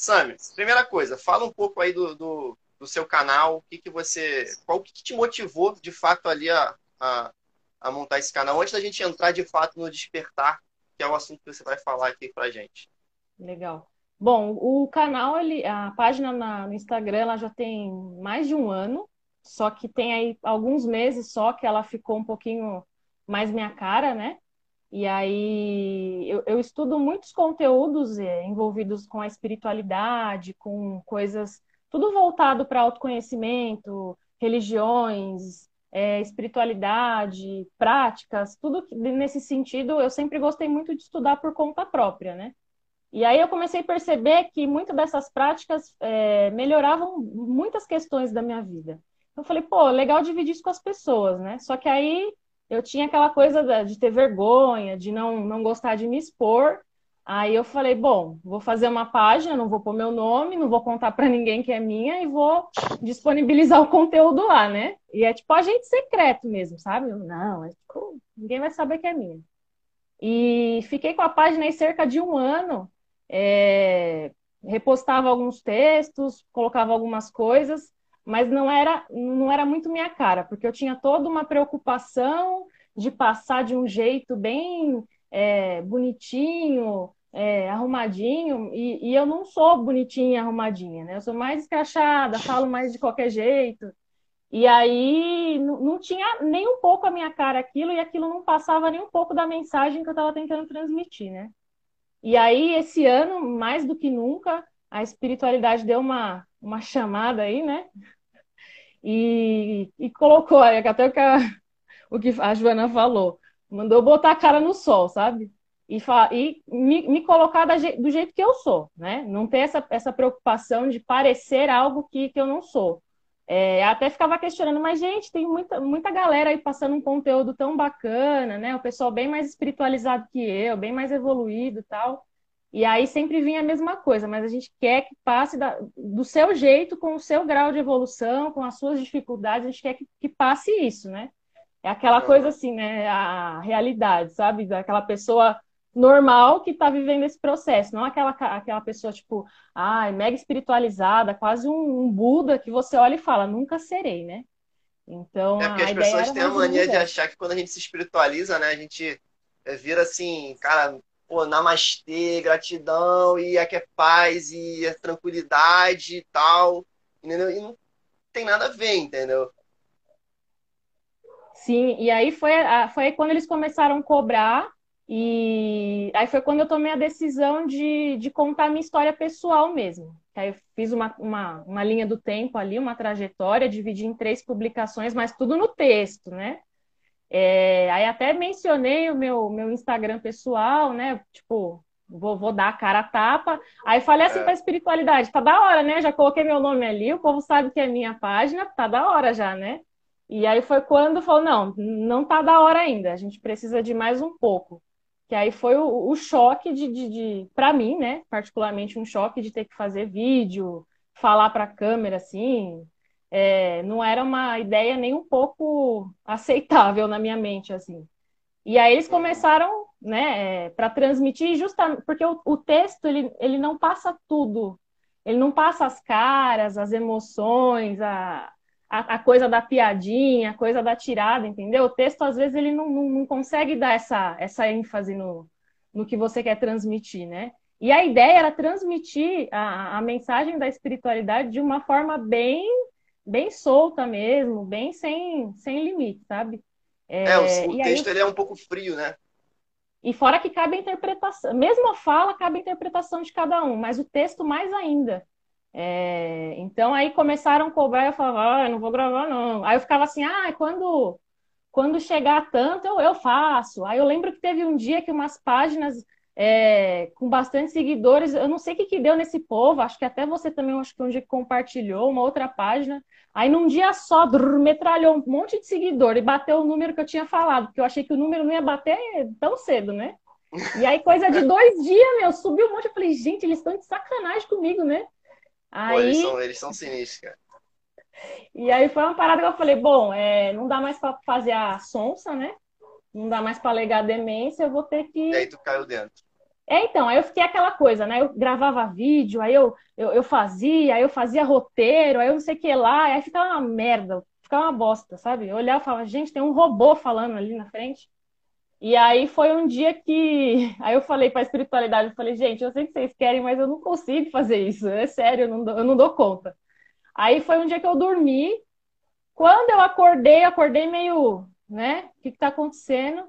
Sami, primeira coisa, fala um pouco aí do, do, do seu canal, o que, que você. Qual que te motivou de fato ali a, a, a, montar esse canal, antes da gente entrar de fato no despertar, que é o assunto que você vai falar aqui pra gente. Legal. Bom, o canal, ele, a página na, no Instagram, ela já tem mais de um ano, só que tem aí alguns meses só que ela ficou um pouquinho mais minha cara, né? E aí eu, eu estudo muitos conteúdos é, envolvidos com a espiritualidade, com coisas, tudo voltado para autoconhecimento, religiões, é, espiritualidade, práticas, tudo nesse sentido. Eu sempre gostei muito de estudar por conta própria, né? E aí eu comecei a perceber que muitas dessas práticas é, melhoravam muitas questões da minha vida. Eu falei, pô, legal dividir isso com as pessoas, né? Só que aí eu tinha aquela coisa de ter vergonha, de não, não gostar de me expor. Aí eu falei, bom, vou fazer uma página, não vou pôr meu nome, não vou contar para ninguém que é minha e vou disponibilizar o conteúdo lá, né? E é tipo agente secreto mesmo, sabe? Não, é tipo, ninguém vai saber que é minha. E fiquei com a página aí cerca de um ano, é, repostava alguns textos, colocava algumas coisas, mas não era, não era muito minha cara, porque eu tinha toda uma preocupação de passar de um jeito bem é, bonitinho, é, arrumadinho, e, e, eu não sou bonitinha arrumadinha, né? Eu sou mais escrachada, falo mais de qualquer jeito. E aí não tinha nem um pouco a minha cara aquilo, e aquilo não passava nem um pouco da mensagem que eu estava tentando transmitir, né? E aí, esse ano, mais do que nunca, a espiritualidade deu uma, uma chamada aí, né? E, e colocou, até o que, a, o que a Joana falou, mandou botar a cara no sol, sabe? E, e me, me, colocar do jeito que eu sou, né? Não ter essa, essa preocupação de parecer algo que, que eu não sou. É, até ficava questionando, mas gente, tem muita, muita galera aí passando um conteúdo tão bacana, né? O pessoal bem mais espiritualizado que eu, bem mais evoluído e tal. E aí sempre vinha a mesma coisa, mas a gente quer que passe da, do seu jeito, com o seu grau de evolução, com as suas dificuldades, a gente quer que, que passe isso, né? É aquela coisa assim, né? A realidade, sabe? Daquela pessoa normal que está vivendo esse processo, não aquela, aquela pessoa, tipo, ai, mega espiritualizada, quase um, um, Buda que você olha e fala, nunca serei, né? Então, é porque as pessoas têm a mania de achar que quando a gente se espiritualiza, né, a gente é, vira assim, cara, pô, namastê, gratidão, e aqui é paz, e é tranquilidade e tal, entendeu? E não tem nada a ver, entendeu? Sim, e aí foi, foi quando eles começaram a cobrar, e aí foi quando eu tomei a decisão de, de contar a minha história pessoal mesmo. Aí eu fiz uma, uma, uma linha do tempo ali, uma trajetória, dividi em três publicações, mas tudo no texto, né? É, aí até mencionei o meu, meu Instagram pessoal, né? Tipo, vou, vou dar a cara a tapa. Aí falei assim é. para a espiritualidade, tá da hora, né? Já coloquei meu nome ali, o povo sabe que é minha página, tá da hora já, né? E aí foi quando falou, não, não tá da hora ainda, a gente precisa de mais um pouco. Que aí foi o, o choque de, de, de para mim, né? Particularmente um choque de ter que fazer vídeo, falar para a câmera assim, é, não era uma ideia nem um pouco aceitável na minha mente, assim. E aí eles começaram, né, é, para transmitir justamente, porque o, o, texto, ele, ele não passa tudo, ele não passa as caras, as emoções, a, a, a coisa da piadinha, a coisa da tirada, entendeu? O texto, às vezes, ele não, não, não consegue dar essa, essa ênfase no, no que você quer transmitir, né? E a ideia era transmitir a, a mensagem da espiritualidade de uma forma bem bem solta mesmo, bem sem, sem limite, sabe? É, é o, o texto aí, ele é um pouco frio, né? E fora que cabe a interpretação, mesmo a fala cabe a interpretação de cada um, mas o texto mais ainda. É, então aí começaram a cobrar, eu falava, ah, eu não vou gravar não. Aí eu ficava assim, ah, quando quando chegar tanto eu, eu faço. Aí eu lembro que teve um dia que umas páginas é, com bastante seguidores. Eu não sei o que, que deu nesse povo, acho que até você também, acho que um dia compartilhou uma outra página. Aí num dia só, drrr, metralhou um monte de seguidor e bateu o número que eu tinha falado, porque eu achei que o número não ia bater tão cedo, né? E aí, coisa de dois dias, meu, subiu um monte. Eu falei, gente, eles estão de sacanagem comigo, né? Aí... Pô, eles, são, eles são sinistros, cara. E aí foi uma parada que eu falei, bom, é, não dá mais para fazer a sonsa, né? Não dá mais para alegar demência, eu vou ter que. E aí tu caiu dentro. É, então, aí eu fiquei aquela coisa, né? Eu gravava vídeo, aí eu, eu, eu fazia, aí eu fazia roteiro, aí eu não sei o que lá, aí ficava uma merda, ficava uma bosta, sabe? Eu olhava e falava, gente, tem um robô falando ali na frente. E aí foi um dia que. Aí eu falei para a espiritualidade, eu falei, gente, eu sei que vocês querem, mas eu não consigo fazer isso. É sério, eu não dou, eu não dou conta. Aí foi um dia que eu dormi. Quando eu acordei, acordei meio, né? O que está acontecendo?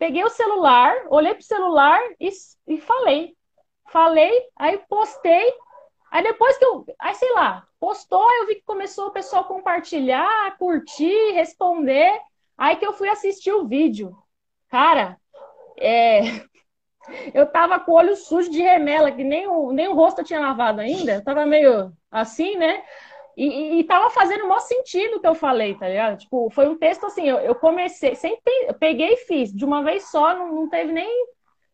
Peguei o celular, olhei pro celular e, e falei. Falei, aí postei. Aí depois que eu. Aí sei lá, postou, eu vi que começou o pessoal compartilhar, curtir, responder. Aí que eu fui assistir o vídeo. Cara, é, eu tava com o olho sujo de remela, que nem o, nem o rosto eu tinha lavado ainda. Eu tava meio assim, né? E, e, e tava fazendo o maior sentido o que eu falei, tá ligado? Tipo, foi um texto assim, eu, eu comecei, sempre eu peguei e fiz, de uma vez só, não, não teve nem.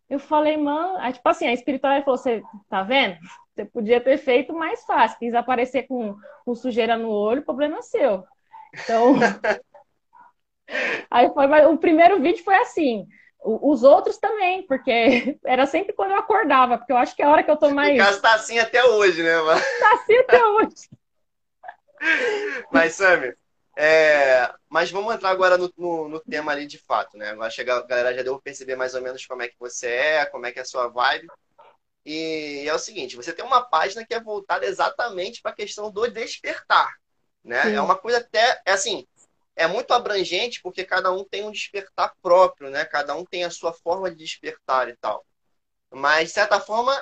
Eu falei, mano, aí, tipo assim, a espiritualidade falou: você tá vendo? Você podia ter feito mais fácil, quis aparecer com, com sujeira no olho, problema seu. Então, Aí foi, o primeiro vídeo foi assim. Os outros também, porque era sempre quando eu acordava, porque eu acho que é a hora que eu tô mais. O caso tá assim até hoje, né, mano? Tá assim até hoje. Mas, Sammy, é... mas vamos entrar agora no, no, no, tema ali de fato, né? Agora chega, a galera já deu perceber mais ou menos como é que você é, como é que é a sua vibe. E é o seguinte, você tem uma página que é voltada exatamente para a questão do despertar, né? Sim. É uma coisa até, é assim, é muito abrangente porque cada um tem um despertar próprio, né? Cada um tem a sua forma de despertar e tal. Mas, de certa forma,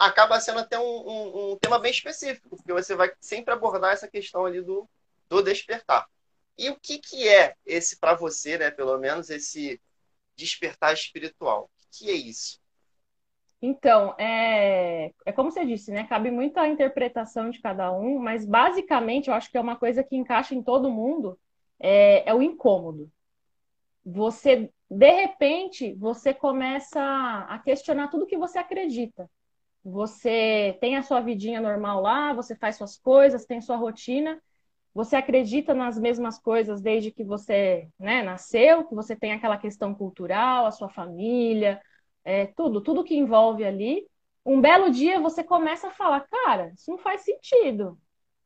acaba sendo até um, um, um tema bem específico, porque você vai sempre abordar essa questão ali do, do despertar. E o que, que é esse, para você, né? Pelo menos, esse despertar espiritual? O que, é isso? Então, é, é como você disse, né? Cabe muita interpretação de cada um, mas basicamente eu acho que é uma coisa que encaixa em todo mundo, é, é o incômodo. Você, de repente, você começa a questionar tudo que você acredita. Você tem a sua vidinha normal lá, você faz suas coisas, tem sua rotina, você acredita nas mesmas coisas desde que você né, nasceu, que você tem aquela questão cultural, a sua família, é, tudo, tudo que envolve ali. Um belo dia você começa a falar, cara, isso não faz sentido.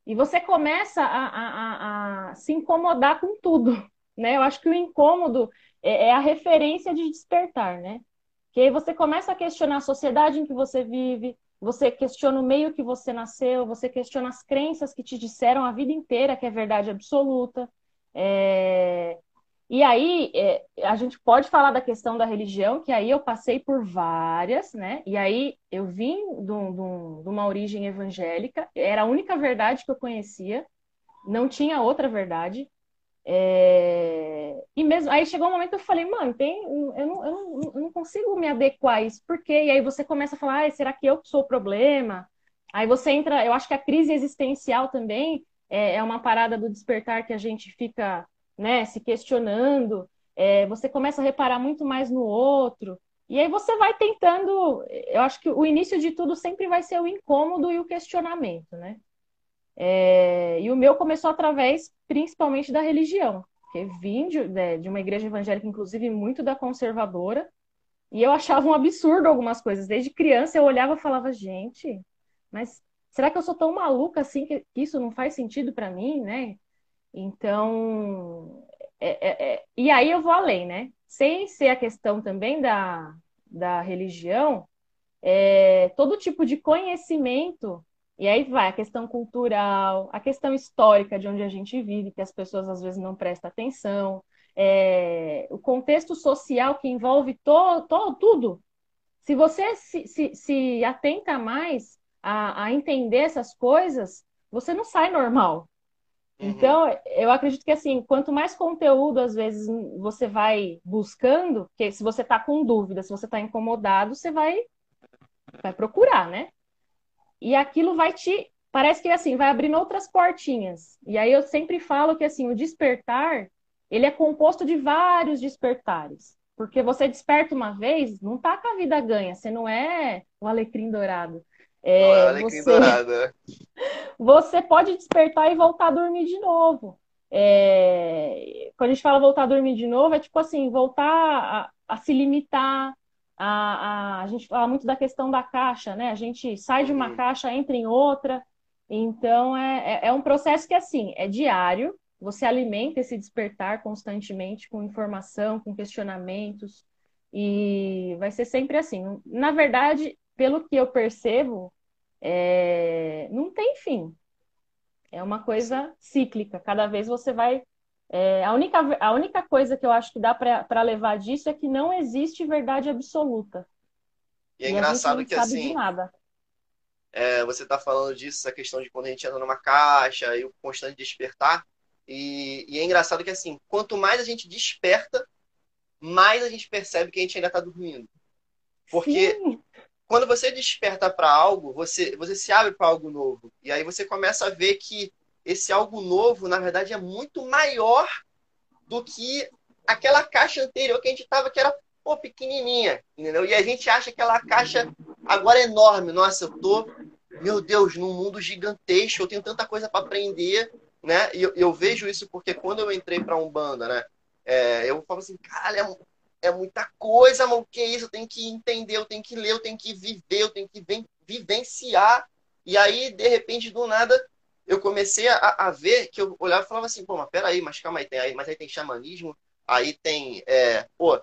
E você começa a, a, a, se incomodar com tudo, né? Eu acho que o incômodo é, é a referência de despertar, né? Que aí você começa a questionar a sociedade em que você vive, você questiona o meio que você nasceu, você questiona as crenças que te disseram a vida inteira que é verdade absoluta. É... E aí, é, a gente pode falar da questão da religião, que aí eu passei por várias, né? E aí eu vim de, de uma origem evangélica, era a única verdade que eu conhecia, não tinha outra verdade. É... E mesmo aí chegou um momento que eu falei, mano, tem, eu, não, eu, não, eu não consigo me adequar a isso, por quê? E aí você começa a falar, será que eu sou o problema? Aí você entra, eu acho que a crise existencial também é, é uma parada do despertar que a gente fica né, se questionando, é, você começa a reparar muito mais no outro, e aí você vai tentando. Eu acho que o início de tudo sempre vai ser o incômodo e o questionamento, né? É, e o meu começou através, principalmente, da religião, porque vim de, né, de uma igreja evangélica, inclusive, muito da conservadora, e eu achava um absurdo algumas coisas. Desde criança eu olhava e falava, gente, mas será que eu sou tão maluca assim que isso não faz sentido para mim, né? Então, é, é, é, e aí eu vou além, né? Sem ser a questão também da, da religião, é, todo tipo de conhecimento, e aí vai a questão cultural, a questão histórica de onde a gente vive, que as pessoas às vezes não prestam atenção, é, o contexto social que envolve to, to, tudo. Se você se, se, se atenta mais a, a entender essas coisas, você não sai normal. Uhum. Então, eu acredito que assim, quanto mais conteúdo às vezes você vai buscando, porque se você está com dúvida, se você está incomodado, você vai vai procurar, né? E aquilo vai te parece que assim, vai abrindo outras portinhas. E aí eu sempre falo que assim, o despertar, ele é composto de vários despertares. Porque você desperta uma vez, não tá com a vida ganha, você não é o alecrim dourado. É, Olha você... dourada. Você pode despertar e voltar a dormir de novo. É... Quando a gente fala voltar a dormir de novo, é tipo assim, voltar a, a se limitar, A, a, a gente fala muito da questão da caixa, né? A gente sai de uma uhum. caixa, entra em outra. Então, é, é, é um processo que, assim, é diário. Você alimenta esse despertar constantemente com informação, com questionamentos. E vai ser sempre assim. Na verdade, pelo que eu percebo, é... não tem fim. É uma coisa cíclica. Cada vez você vai. É... a, única, a única coisa que eu acho que dá para levar disso é que não existe verdade absoluta. E é e engraçado que assim. É, você está falando disso, essa questão de quando a gente entra numa caixa e o constante despertar. E, e, é engraçado que assim, quanto mais a gente desperta, mais a gente percebe que a gente ainda está dormindo. Porque Sim. quando você desperta para algo, você, você se abre para algo novo. E aí você começa a ver que esse algo novo, na verdade, é muito maior do que aquela caixa anterior que a gente estava, que era pô, pequenininha, entendeu? E a gente acha que aquela caixa agora é enorme. Nossa, eu tô, meu Deus, num mundo gigantesco, eu tenho tanta coisa para aprender, né? E eu, eu, vejo isso porque quando eu entrei para Umbanda, né? É, eu falo assim, cara, é, é, muita coisa, mano, que isso? Eu tenho que entender, eu tenho que ler, eu tenho que viver, eu tenho que vivenciar. E aí, de repente, do nada, eu comecei a, a ver que eu olhava e falava assim, pô, mas peraí, mas calma aí, tem aí, mas aí tem xamanismo, aí tem, é, pô,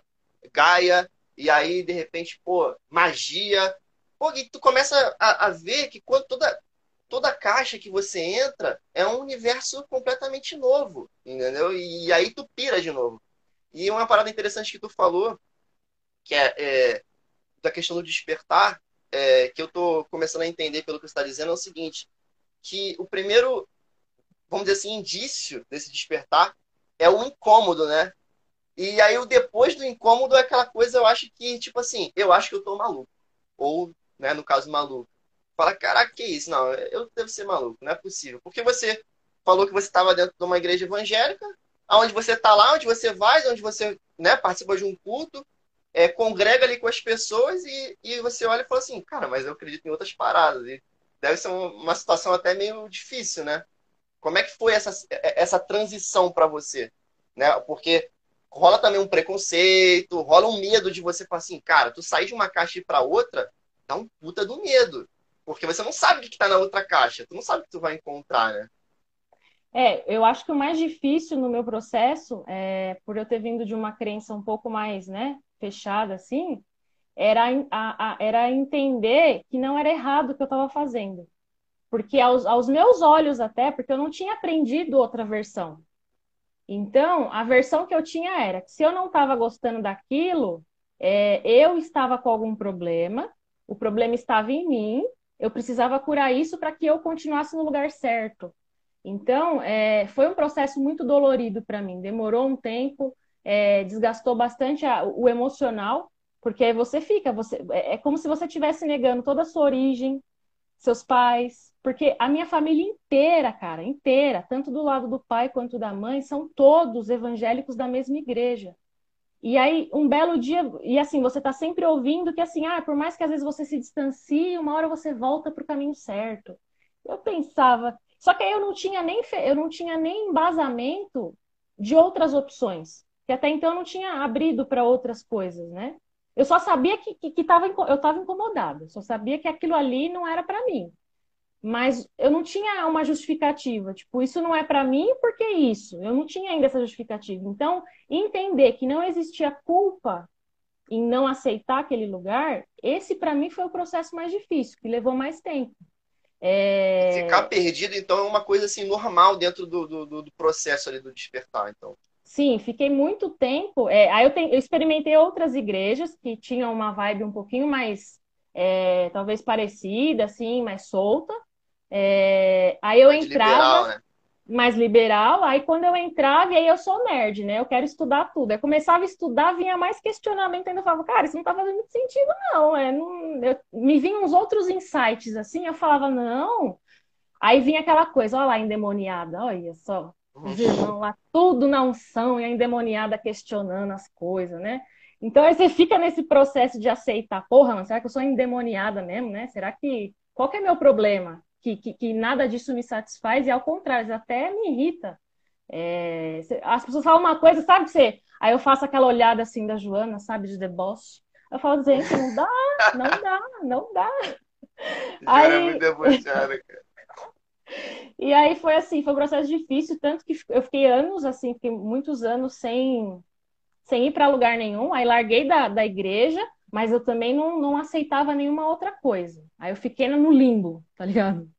Gaia, e aí, de repente, pô, magia. Pô, e tu começa a, a ver que quando toda, toda caixa que você entra é um universo completamente novo, entendeu? E, e aí tu pira de novo. E uma parada interessante que tu falou, que é, é da questão do despertar, é, que eu tô começando a entender pelo que você está dizendo, é o seguinte, que o primeiro, vamos dizer assim, indício desse despertar é o incômodo, né? E aí o depois do incômodo é aquela coisa, eu acho que, tipo assim, eu acho que eu tô maluco. Ou, né, no caso, maluco fala, caraca, que isso? Não, eu devo ser maluco, não é possível. Porque você falou que você estava dentro de uma igreja evangélica, aonde você está lá, onde você vai, onde você né, participa de um culto, é, congrega ali com as pessoas e, e você olha e fala assim, cara, mas eu acredito em outras paradas. E deve ser uma situação até meio difícil, né? Como é que foi essa, essa transição para você? Né? Porque rola também um preconceito, rola um medo de você falar assim, cara, tu sair de uma caixa para outra, dá um puta do medo. Porque você não sabe o que está na outra caixa, tu não sabe o que tu vai encontrar, né? É, eu acho que o mais difícil no meu processo, é, por eu ter vindo de uma crença um pouco mais, né, fechada assim, era, a, a, era entender que não era errado o que eu estava fazendo. Porque aos, aos meus olhos até, porque eu não tinha aprendido outra versão. Então, a versão que eu tinha era que se eu não estava gostando daquilo, é, eu estava com algum problema, o problema estava em mim, eu precisava curar isso para que eu continuasse no lugar certo. Então, é, foi um processo muito dolorido para mim. Demorou um tempo, é, desgastou bastante a, o emocional, porque aí você fica, você, é, é como se você estivesse negando toda a sua origem, seus pais, porque a minha família inteira, cara, inteira, tanto do lado do pai quanto da mãe, são todos evangélicos da mesma igreja. E aí, um belo dia, e assim, você está sempre ouvindo que assim, ah, por mais que às vezes você se distancie, uma hora você volta para o caminho certo. Eu pensava, só que aí eu não tinha nem eu não tinha nem embasamento de outras opções, que até então eu não tinha abrido para outras coisas, né? Eu só sabia que, que, que tava, eu estava incomodada, só sabia que aquilo ali não era para mim mas eu não tinha uma justificativa, tipo, isso não é para mim, porque isso? Eu não tinha ainda essa justificativa. Então, entender que não existia culpa em não aceitar aquele lugar, esse para mim foi o processo mais difícil, que levou mais tempo. É... Ficar perdido, então, é uma coisa assim normal dentro do, do, do processo ali do despertar, então. Sim, fiquei muito tempo. É, aí eu, eu, experimentei outras igrejas que tinham uma vibe um pouquinho mais, é, talvez parecida, assim, mais solta. É, aí eu mais entrava liberal, né? mais liberal, aí quando eu entrava, e aí eu sou nerd, né? Eu quero estudar tudo. Aí começava a estudar, vinha mais questionamento ainda, eu falava, cara, isso não tá fazendo muito sentido, não. É, não... Eu... me vinham uns outros insights assim, eu falava, não. Aí vinha aquela coisa, olha lá, endemoniada, olha só. Os uhum. irmãos lá, tudo na unção, e a endemoniada questionando as coisas, né? Então aí você fica nesse processo de aceitar, porra, mas será que eu sou endemoniada mesmo, né? Será que. Qual que é meu problema? que, que, que, nada disso me satisfaz, e ao contrário, até me irrita. É, as pessoas falam uma coisa, sabe que você. Aí eu faço aquela olhada assim da Joana, sabe, de deboche. Eu falo, gente, não dá, não dá, não dá. Aí... É muito debochada, cara. E aí foi assim, foi um processo difícil, tanto que eu fiquei anos, assim, fiquei muitos anos sem, sem ir para lugar nenhum. Aí larguei da, da igreja, mas eu também não, não aceitava nenhuma outra coisa. Aí eu fiquei no limbo, tá ligado?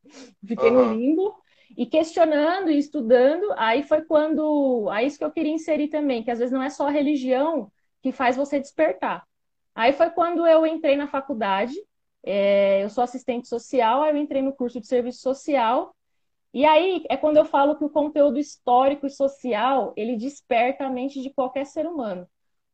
Fiquei uhum. no limbo e questionando e estudando. Aí foi quando. Aí isso que eu queria inserir também, que às vezes não é só a religião que faz você despertar. Aí foi quando eu entrei na faculdade, é, eu sou assistente social, aí eu entrei no curso de serviço social e aí é quando eu falo que o conteúdo histórico e social ele desperta a mente de qualquer ser humano.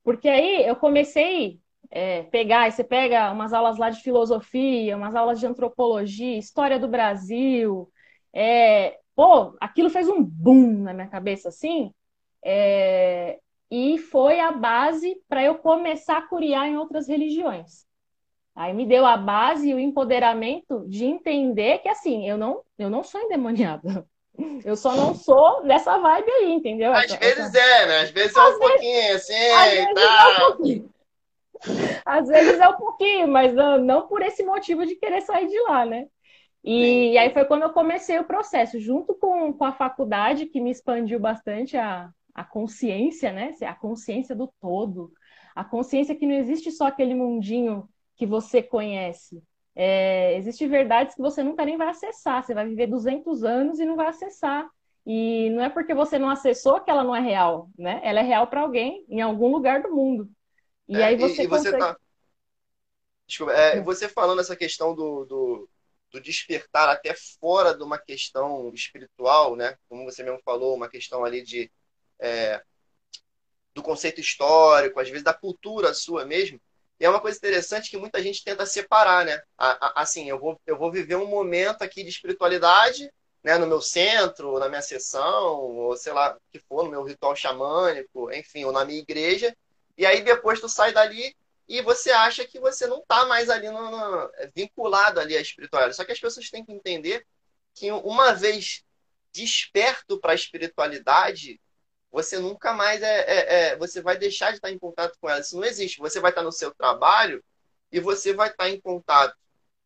Porque aí eu comecei é, pegar, você pega umas aulas lá de filosofia, umas aulas de antropologia, história do Brasil. É, pô, aquilo fez um boom na minha cabeça assim. É, e foi a base para eu começar a curiar em outras religiões. Aí me deu a base e o empoderamento de entender que assim, eu não, eu não sou endemoniada. Eu só não sou dessa vibe aí, entendeu? Às essa, vezes essa... é, né? Às vezes é um vezes, pouquinho assim, às vezes tá. é um pouquinho. Às vezes é um pouquinho, mas não, não por esse motivo de querer sair de lá, né? E, e aí foi quando eu comecei o processo, junto com, com a faculdade, que me expandiu bastante a, a consciência, né? A consciência do todo. A consciência que não existe só aquele mundinho que você conhece. É, Existem verdades que você nunca nem vai acessar. Você vai viver 200 anos e não vai acessar. E não é porque você não acessou que ela não é real, né? Ela é real para alguém em algum lugar do mundo. E é, aí você, e, e você consegue... tá... Desculpa, é, você falando essa questão do, do, do, despertar até fora de uma questão espiritual, né? Como você mesmo falou, uma questão ali de é, do conceito histórico, às vezes da cultura sua mesmo. E é uma coisa interessante que muita gente tenta separar, né? Assim, eu vou, eu vou viver um momento aqui de espiritualidade, né? No meu centro, na minha sessão, ou sei lá, que for, no meu ritual xamânico, enfim, ou na minha igreja. E aí depois tu sai dali e você acha que você não está mais ali no, no, vinculado ali à espiritualidade. Só que as pessoas têm que entender que uma vez desperto para a espiritualidade, você nunca mais é, é, é, você vai deixar de estar em contato com ela. Isso não existe. Você vai estar no seu trabalho e você vai estar em contato,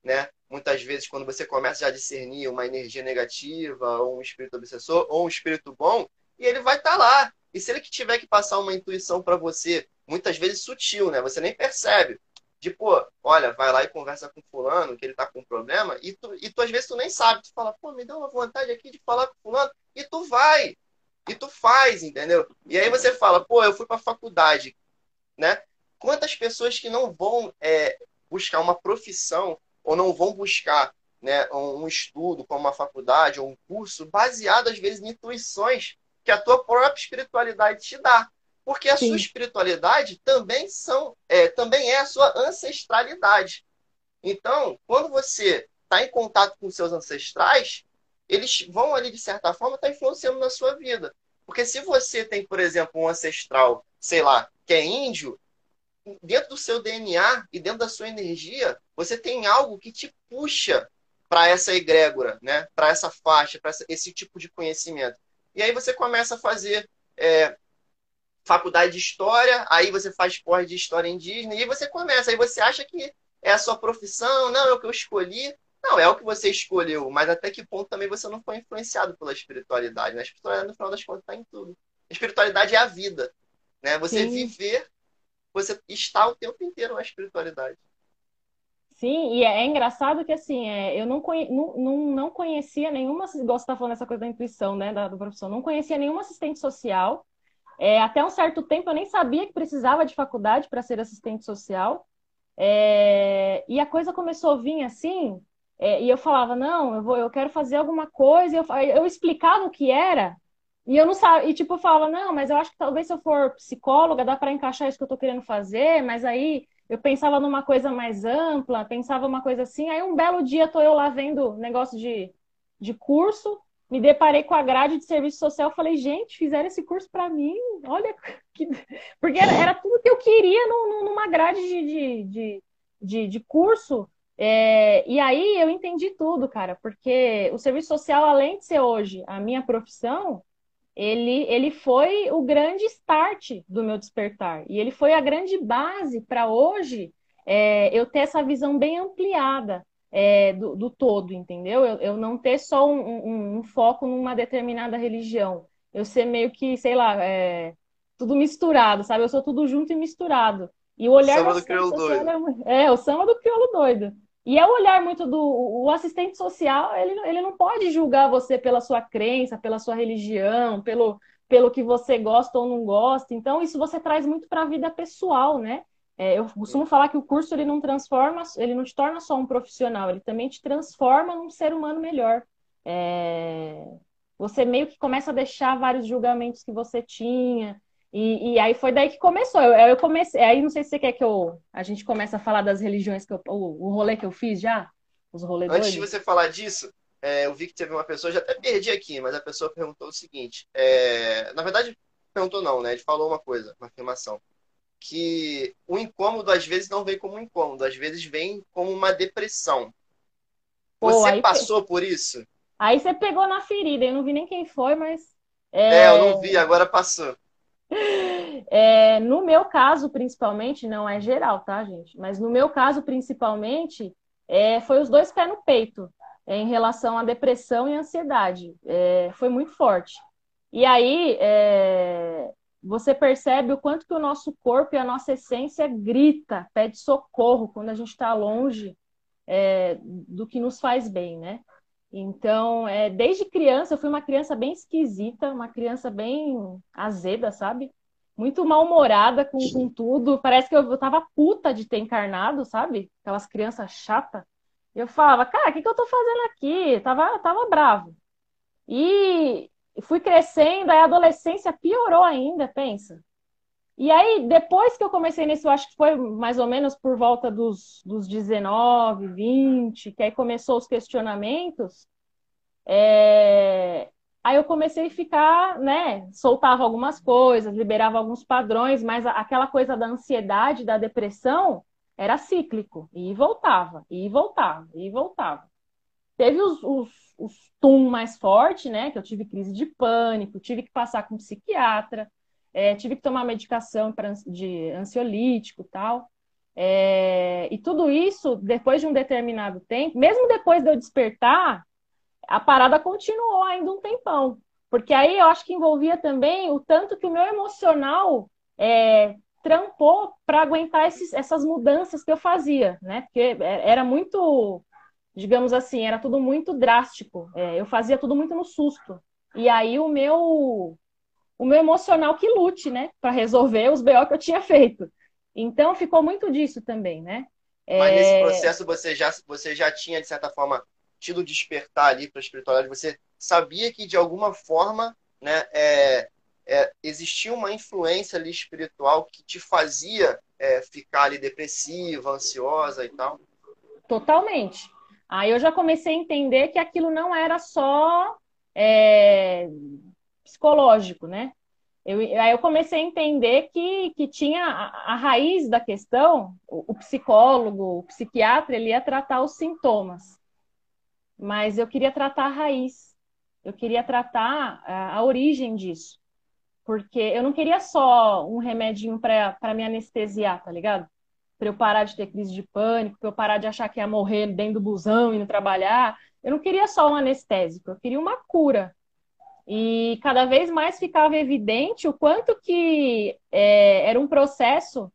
né? Muitas vezes quando você começa a discernir uma energia negativa, ou um espírito obsessor, ou um espírito bom, e ele vai estar lá. E se ele tiver que passar uma intuição para você, muitas vezes sutil, né? Você nem percebe. De, pô, olha, vai lá e conversa com fulano, que ele tá com um problema, e tu, e tu às vezes tu nem sabe, tu fala, pô, me dá uma vontade aqui de falar com fulano, e tu vai. E tu faz, entendeu? E aí você fala, pô, eu fui para faculdade, né? Quantas pessoas que não vão é, buscar uma profissão ou não vão buscar né, um estudo como uma faculdade ou um curso baseado às vezes em intuições que a tua própria espiritualidade te dá. Porque a Sim. sua espiritualidade também são, é, também é a sua ancestralidade. Então, quando você está em contato com seus ancestrais, eles vão ali, de certa forma, estar tá influenciando na sua vida. Porque se você tem, por exemplo, um ancestral, sei lá, que é índio, dentro do seu DNA e dentro da sua energia, você tem algo que te puxa para essa egrégora, né? para essa faixa, para esse tipo de conhecimento. E aí você começa a fazer é, faculdade de história, aí você faz pós de história indígena, e você começa, aí você acha que é a sua profissão, não, é o que eu escolhi. Não, é o que você escolheu, mas até que ponto também você não foi influenciado pela espiritualidade? Né? A espiritualidade, no final das contas, está em tudo. A espiritualidade é a vida. Né? Você Sim. viver, você está o tempo inteiro na espiritualidade. Sim, e é, é engraçado que assim, é, eu não, conhe, não, não, não conhecia nenhuma, gosto de estar falando essa coisa da intuição, né, da, da profissão, não conhecia nenhuma assistente social. É, até um certo tempo eu nem sabia que precisava de faculdade para ser assistente social. É, e a coisa começou a vir assim, é, e eu falava, não, eu, vou, eu quero fazer alguma coisa, eu, eu explicava o que era, e eu não sabia, e tipo, eu falava, não, mas eu acho que talvez se eu for psicóloga, dá para encaixar isso que eu estou querendo fazer, mas aí eu pensava numa coisa mais ampla, pensava uma coisa assim, aí um belo dia tô eu lá vendo negócio de, de curso, me deparei com a grade de serviço social, falei, gente, fizeram esse curso para mim, olha que... Porque era, era, tudo que eu queria numa grade de, de, de, de, de curso, é, e aí eu entendi tudo, cara, porque o serviço social, além de ser hoje a minha profissão, ele, ele foi o grande start do meu despertar. E ele foi a grande base para hoje é, eu ter essa visão bem ampliada é, do, do, todo, entendeu? Eu, eu não ter só um, um, um, foco numa determinada religião. Eu ser meio que, sei lá, é, tudo misturado, sabe? Eu sou tudo junto e misturado. E o olhar samba do crioulo doido. É, o samba do crioulo doido. E é o olhar muito do o assistente social, ele, ele não pode julgar você pela sua crença, pela sua religião, pelo, pelo que você gosta ou não gosta. Então, isso você traz muito para a vida pessoal, né? É, eu costumo falar que o curso ele não transforma, ele não te torna só um profissional, ele também te transforma num ser humano melhor. É... Você meio que começa a deixar vários julgamentos que você tinha. E, e, aí foi daí que começou. Eu, eu, comecei. Aí não sei se você quer que eu, a gente comece a falar das religiões que eu, o, o rolê que eu fiz já, os rolês. Antes doidos. de você falar disso, é, eu vi que teve uma pessoa, já até perdi aqui, mas a pessoa perguntou o seguinte. É, na verdade, perguntou não, né? Ele falou uma coisa, uma afirmação que o incômodo às vezes não vem como um incômodo, às vezes vem como uma depressão. Você Pô, passou por isso? Aí você pegou na ferida, eu não vi nem quem foi, mas. É, é eu não vi, agora passou. É, no meu caso, principalmente, não é geral, tá, gente? Mas no meu caso, principalmente, é, foi os dois pés no peito é, em relação à depressão e ansiedade. É, foi muito forte. E aí, é, você percebe o quanto que o nosso corpo e a nossa essência grita, pede socorro quando a gente está longe é, do que nos faz bem, né? Então, é, desde criança, eu fui uma criança bem esquisita, uma criança bem azeda, sabe? Muito mal-humorada com, com tudo. Parece que eu, tava puta de ter encarnado, sabe? Aquelas crianças chatas. Eu falava, cara, o que, que eu tô fazendo aqui? tava, tava bravo. E, fui crescendo, aí a adolescência piorou ainda, pensa. E aí, depois que eu comecei nesse, eu acho que foi mais ou menos por volta dos, dos 19, 20, que aí começou os questionamentos, é... aí eu comecei a ficar, né, soltava algumas coisas, liberava alguns padrões, mas aquela coisa da ansiedade, da depressão, era cíclico, e voltava, e voltava, e voltava. Teve os, os o tum mais forte, né? Que eu tive crise de pânico, tive que passar com um psiquiatra, é, tive que tomar medicação pra, de ansiolítico tal. É, e tudo isso, depois de um determinado tempo, mesmo depois de eu despertar, a parada continuou ainda um tempão. Porque aí eu acho que envolvia também o tanto que o meu emocional é, trampou para aguentar esses, essas mudanças que eu fazia, né? Porque é, era muito digamos assim, era tudo muito drástico. É, eu fazia tudo muito no susto. E aí o meu o meu emocional que lute, né, para resolver os BO que eu tinha feito. Então ficou muito disso também, né? É... Mas nesse processo você já você já tinha de certa forma tido despertar ali para a espiritualidade. Você sabia que de alguma forma, né, é, é, existia uma influência ali espiritual que te fazia é, ficar ali depressiva, ansiosa e tal? Totalmente. Aí eu já comecei a entender que aquilo não era só é, psicológico, né? Eu, aí eu comecei a entender que, que tinha a, a raiz da questão, o, o, psicólogo, o psiquiatra, ele ia tratar os sintomas. Mas eu queria tratar a raiz. Eu queria tratar a, a origem disso. Porque eu não queria só um remedinho para me anestesiar, tá ligado? para eu parar de ter crise de pânico, para eu parar de achar que ia morrer dentro do busão não trabalhar. Eu não queria só um anestésico, eu queria uma cura. E cada vez mais ficava evidente o quanto que é, era um processo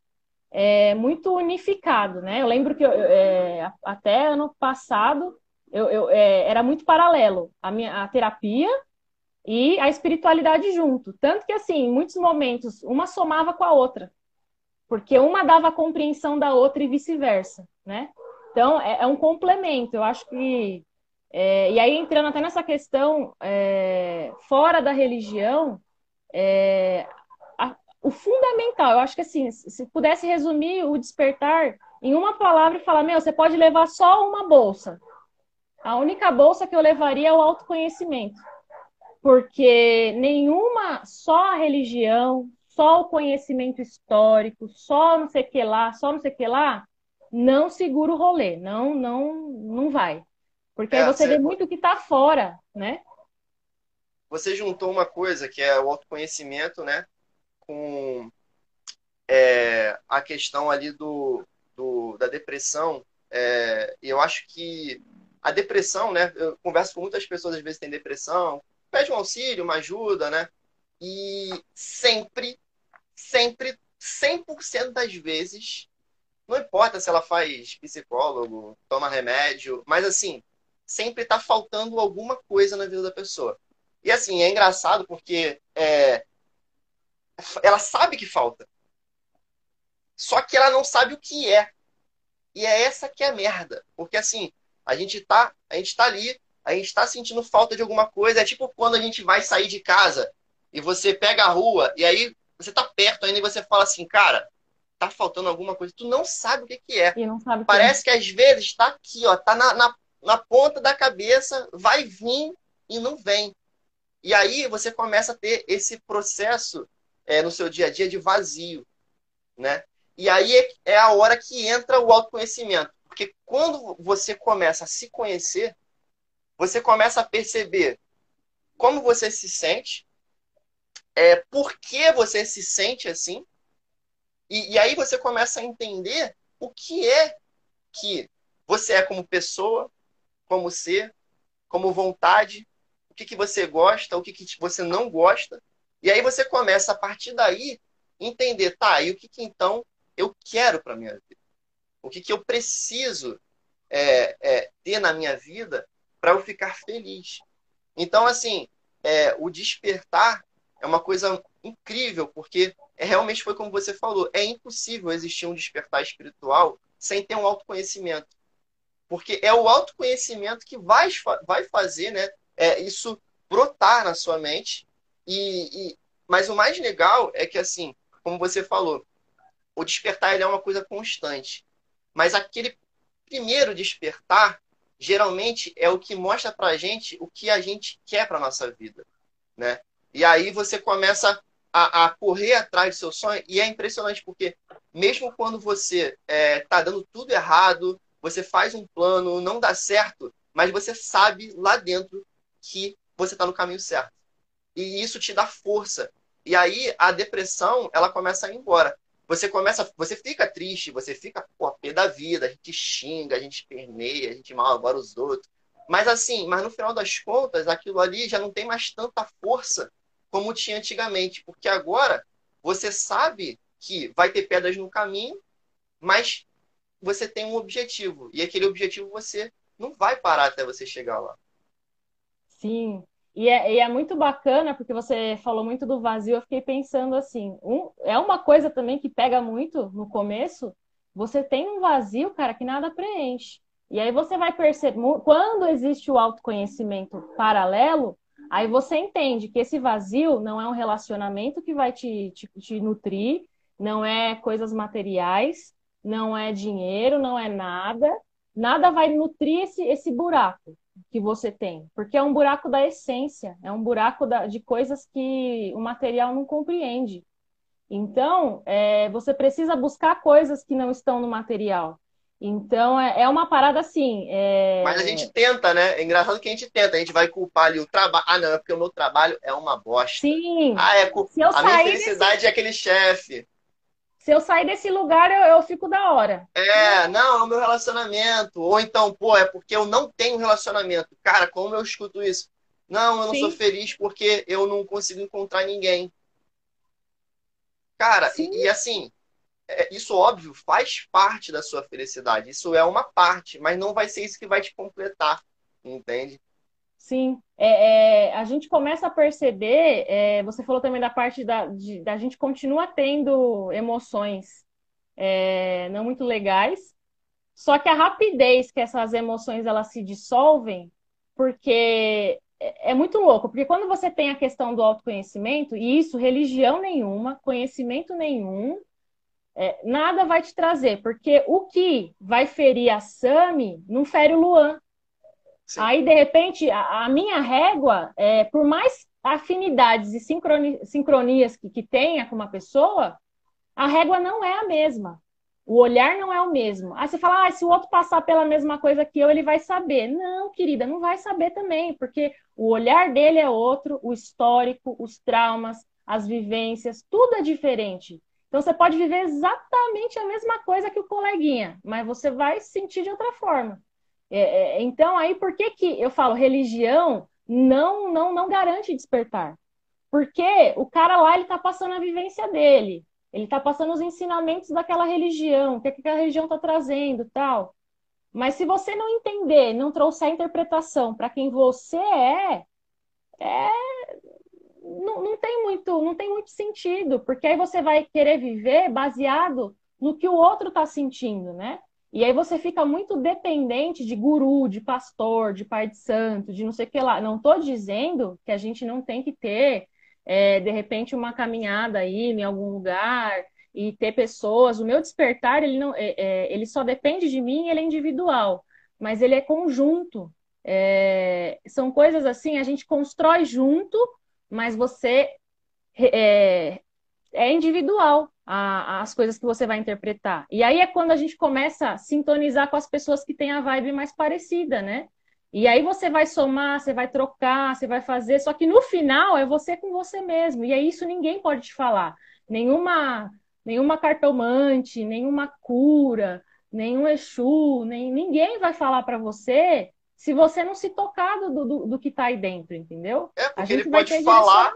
é, muito unificado, né? Eu lembro que eu, é, até ano passado eu, eu é, era muito paralelo a minha a terapia e a espiritualidade junto, tanto que assim, em muitos momentos uma somava com a outra porque uma dava a compreensão da outra e vice-versa, né? Então, é, é, um complemento. Eu acho que. É, e aí, entrando até nessa questão, é, fora da religião, é, a, o fundamental, eu acho que assim, se pudesse resumir o despertar em uma palavra e falar: meu, você pode levar só uma bolsa. A única bolsa que eu levaria é o autoconhecimento. Porque nenhuma, só a religião, só o conhecimento histórico, só não sei o que lá, só não sei o que lá, não segura o rolê, não, não, não vai. Porque é, aí você, você vê muito que está fora, né? Você juntou uma coisa que é o autoconhecimento, né? Com é, a questão ali do, do, do, da depressão, é, eu acho que a depressão, né? Eu converso com muitas pessoas, às vezes tem depressão, pede um auxílio, uma ajuda, né? E sempre, sempre, 100% das vezes, não importa se ela faz psicólogo, toma remédio, mas assim, sempre está faltando alguma coisa na vida da pessoa. E assim, é engraçado porque é, ela sabe que falta. Só que ela não sabe o que é. E é essa que é a merda. Porque assim, a gente tá, a gente tá ali, a gente tá sentindo falta de alguma coisa. É tipo quando a gente vai sair de casa e você pega a rua e aí você tá perto ainda e você fala assim, cara, tá faltando alguma coisa. Tu não sabe o que, que é. Parece que, é. que às vezes tá aqui, ó, tá na, na, na ponta da cabeça, vai vir e não vem. E aí você começa a ter esse processo é, no seu dia a dia de vazio, né? E aí é, é a hora que entra o autoconhecimento. Porque quando você começa a se conhecer, você começa a perceber como você se sente, é, por que você se sente assim, e, e aí você começa a entender o que é que você é como pessoa, como ser, como vontade, o que, que você gosta, o que, que você não gosta. E aí você começa, a partir daí, entender, tá, e o que, que então eu quero para minha vida? O que, que eu preciso é, é, ter na minha vida para eu ficar feliz? Então, assim, é, o despertar é uma coisa incrível, porque é, realmente foi como você falou, é impossível existir um despertar espiritual sem ter um autoconhecimento. Porque é o autoconhecimento que vai, vai fazer né, é, isso brotar na sua mente. E, e, mas o mais legal é que, assim, como você falou, o despertar ele é uma coisa constante. Mas aquele primeiro despertar, geralmente, é o que mostra pra gente o que a gente quer pra nossa vida, né? E aí você começa a, a correr atrás do seu sonho, e é impressionante porque mesmo quando você é, tá dando tudo errado, você faz um plano, não dá certo, mas você sabe lá dentro que você está no caminho certo. E isso te dá força. E aí a depressão, ela começa a ir embora você começa, você fica triste, você fica pô, pé da vida, a gente xinga, a gente permeia, a gente mal agora os outros. Mas assim, mas no final das contas, aquilo ali já não tem mais tanta força como tinha antigamente, porque agora você sabe que vai ter pedras no caminho, mas você tem um objetivo e aquele objetivo você não vai parar até você chegar lá. Sim, e é, e é, muito bacana, porque você falou muito do vazio, eu fiquei pensando assim, um, é uma coisa também que pega muito no começo, você tem um vazio, cara, que nada preenche. E aí você vai perceber, quando existe o autoconhecimento paralelo, aí você entende que esse vazio não é um relacionamento que vai te, te, te nutrir, não é coisas materiais, não é dinheiro, não é nada, nada vai nutrir esse, esse buraco que você tem, porque é um buraco da essência, é um buraco da, de coisas que o material não compreende. Então, é, você precisa buscar coisas que não estão no material. Então, é, é uma parada assim. É... Mas a gente tenta, né? É engraçado que a gente tenta. A gente vai culpar ali o trabalho. Ah, não, é porque o meu trabalho é uma bosta. Sim. Ah, é cu... A minha felicidade desse... é aquele chefe se eu sair desse lugar, eu, eu fico da hora. É, não, é o meu relacionamento. Ou então, pô, é porque eu não tenho relacionamento. Cara, como eu escuto isso? Não, eu não Sim. sou feliz porque eu não consigo encontrar ninguém. Cara, e, e, assim, é, isso óbvio faz parte da sua felicidade. Isso é uma parte, mas não vai ser isso que vai te completar, entende? Sim, é, é, a gente começa a perceber, é, você falou também da parte da, de, da gente continua tendo emoções é, não muito legais, só que a rapidez que essas emoções elas se dissolvem, porque é, é muito louco, porque quando você tem a questão do autoconhecimento, e isso, religião nenhuma, conhecimento nenhum, é, nada vai te trazer, porque o que vai ferir a Sami não fere o Luan. Sim. Aí, de repente, a, a minha régua, é, por mais afinidades e sincroni, sincronias que, que tenha com uma pessoa, a régua não é a mesma. O olhar não é o mesmo. Aí você fala, ah, se o outro passar pela mesma coisa que eu, ele vai saber. Não, querida, não vai saber também, porque o olhar dele é outro, o histórico, os traumas, as vivências, tudo é diferente. Então você pode viver exatamente a mesma coisa que o coleguinha, mas você vai sentir de outra forma. É, é, então aí por que que eu falo religião não não não garante despertar? Porque o cara lá ele está passando a vivência dele, ele está passando os ensinamentos daquela religião, o que, é que aquela religião está trazendo, tal. Mas se você não entender, não trouxer a interpretação para quem você é, é não, não, tem muito, não tem muito sentido, porque aí você vai querer viver baseado no que o outro está sentindo, né? E aí você fica muito dependente de guru, de pastor, de pai de santo, de não sei o que lá. Não estou dizendo que a gente não tem que ter, é, de repente, uma caminhada aí em algum lugar e ter pessoas. O meu despertar, ele, não, é, é, ele só depende de mim, ele é individual, mas ele é conjunto. É, são coisas assim, a gente constrói junto mas você é, é individual a, as coisas que você vai interpretar. E aí é quando a gente começa a sintonizar com as pessoas que têm a vibe mais parecida, né? E aí você vai somar, você vai trocar, você vai fazer, só que no final é você com você mesmo. E é isso ninguém pode te falar. Nenhuma, nenhuma cartomante, nenhuma cura, nenhum Exu, nem, ninguém vai falar para você se você não se tocar do, do, do que está aí dentro, entendeu? É, porque ele pode falar.